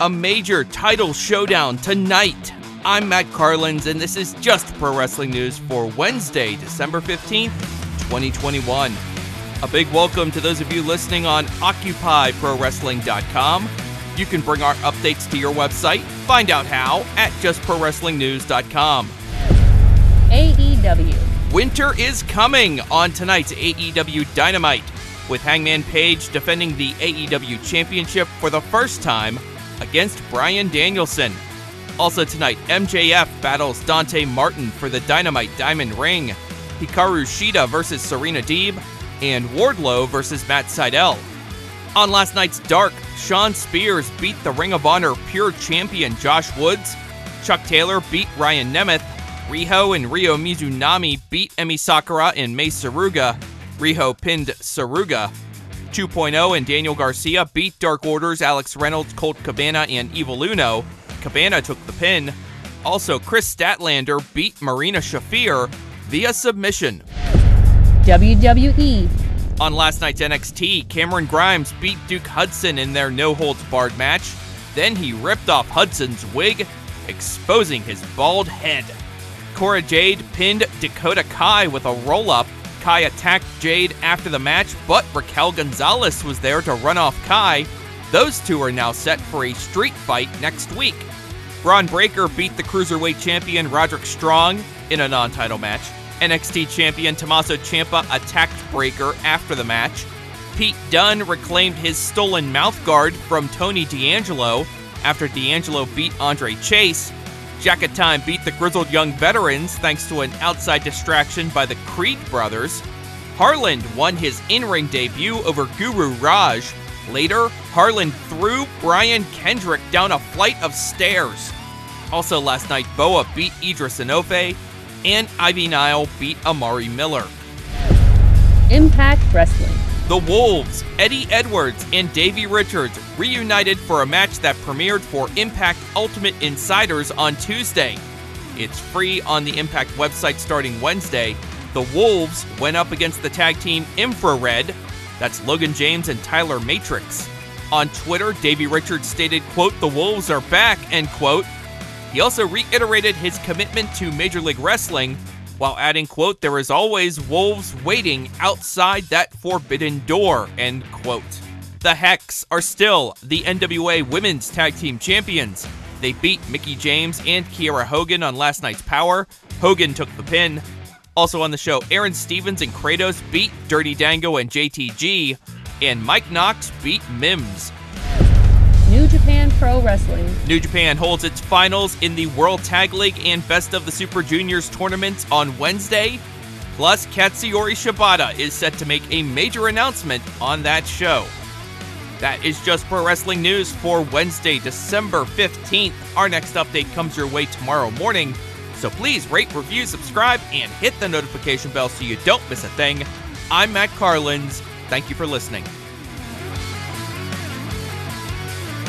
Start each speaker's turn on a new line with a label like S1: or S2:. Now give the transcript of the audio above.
S1: a major title showdown tonight. I'm Matt Carlins, and this is just pro wrestling news for Wednesday, December 15th, 2021. A big welcome to those of you listening on OccupyProWrestling.com. You can bring our updates to your website. Find out how at JustProWrestlingNews.com.
S2: AEW.
S1: Winter is coming on tonight's AEW Dynamite, with Hangman Page defending the AEW Championship for the first time against Bryan Danielson. Also tonight, MJF battles Dante Martin for the Dynamite Diamond Ring, Hikaru Shida versus Serena Deeb, and Wardlow versus Matt Sydal. On last night's Dark, Shawn Spears beat the Ring of Honor Pure Champion Josh Woods, Chuck Taylor beat Ryan Nemeth, Riho and Ryo Mizunami beat Emi Sakura and Mei Suruga, Riho pinned Suruga, 2.0 and Daniel Garcia beat Dark Order's Alex Reynolds, Colt Cabana, and Evil Uno. Cabana took the pin. Also, Kris Statlander beat Marina Shafir via submission.
S2: WWE.
S1: On last night's NXT, Cameron Grimes beat Duke Hudson in their no holds barred match. Then he ripped off Hudson's wig, exposing his bald head. Cora Jade pinned Dakota Kai with a roll up. Kai attacked Jade after the match, but Raquel Gonzalez was there to run off Kai. Those two are now set for a street fight next week. Bron Breakker beat the Cruiserweight champion Roderick Strong in a non title match. NXT champion Tommaso Ciampa attacked Breakker after the match. Pete Dunne reclaimed his stolen mouth guard from Tony D'Angelo after D'Angelo beat Andre Chase. Jacket Time beat the Grizzled Young Veterans thanks to an outside distraction by the Creed brothers. Harland won his in ring debut over Guru Raj. Later, Harland threw Brian Kendrick down a flight of stairs. Also last night, Boa beat Idris Enofe, and Ivy Nile beat Amari Miller.
S2: Impact Wrestling.
S1: The Wolves, Eddie Edwards, and Davey Richards reunited for a match that premiered for Impact Ultimate Insiders on Tuesday. It's free on the Impact website starting Wednesday. The Wolves went up against the tag team Infrared. That's Logan James and Tyler Matrix. On Twitter, Davey Richards stated, quote, the Wolves are back, end quote. He also reiterated his commitment to Major League Wrestling while adding, quote, there is always wolves waiting outside that forbidden door, end quote. The Hex are still the NWA Women's Tag Team Champions. They beat Mickie James and Kiera Hogan on last night's Power. Hogan took the pin. Also on the show, Aaron Stevens and Kratos beat Dirty Dango and JTG, and Mike Knox beat Mims.
S2: New Japan Pro Wrestling.
S1: New Japan holds its finals in the World Tag League and Best of the Super Juniors tournaments on Wednesday. Plus, Katsuyori Shibata is set to make a major announcement on that show. That is just pro wrestling news for Wednesday, December 15th. Our next update comes your way tomorrow morning. So please rate, review, subscribe, and hit the notification bell so you don't miss a thing. I'm Matt Carlins. Thank you for listening.